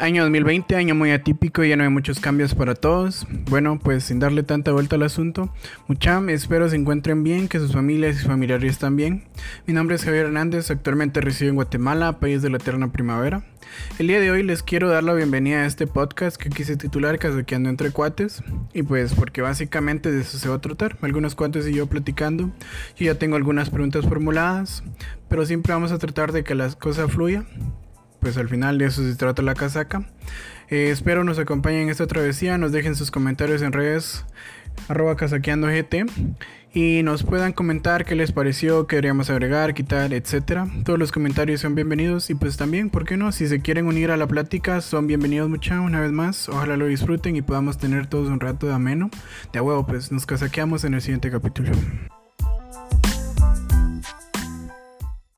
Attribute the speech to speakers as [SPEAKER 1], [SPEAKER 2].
[SPEAKER 1] Año 2020, año muy atípico, lleno de muchos cambios para todos. Bueno, pues sin darle tanta vuelta al asunto, mucham, espero se encuentren bien, que sus familias y familiares están bien. Mi nombre es Javier Hernández, actualmente resido en Guatemala, país de la eterna primavera. El día de hoy les quiero dar la bienvenida a este podcast que quise titular Casaqueando entre cuates. Y pues porque básicamente de eso se va a tratar. Algunos cuates y yo platicando. Yo ya tengo algunas preguntas formuladas, pero siempre vamos a tratar de que las cosas fluyan pues al final de eso se trata la casaca. Eh, espero nos acompañen en esta travesía, nos dejen sus comentarios en redes arroba casaqueando.gt y nos puedan comentar qué les pareció, qué deberíamos agregar, quitar, etcétera. Todos los comentarios son bienvenidos y pues también, ¿por qué no? Si se quieren unir a la plática, son bienvenidos mucha una vez más. Ojalá lo disfruten y podamos tener todos un rato de ameno. De huevo, pues nos casaqueamos en el siguiente capítulo.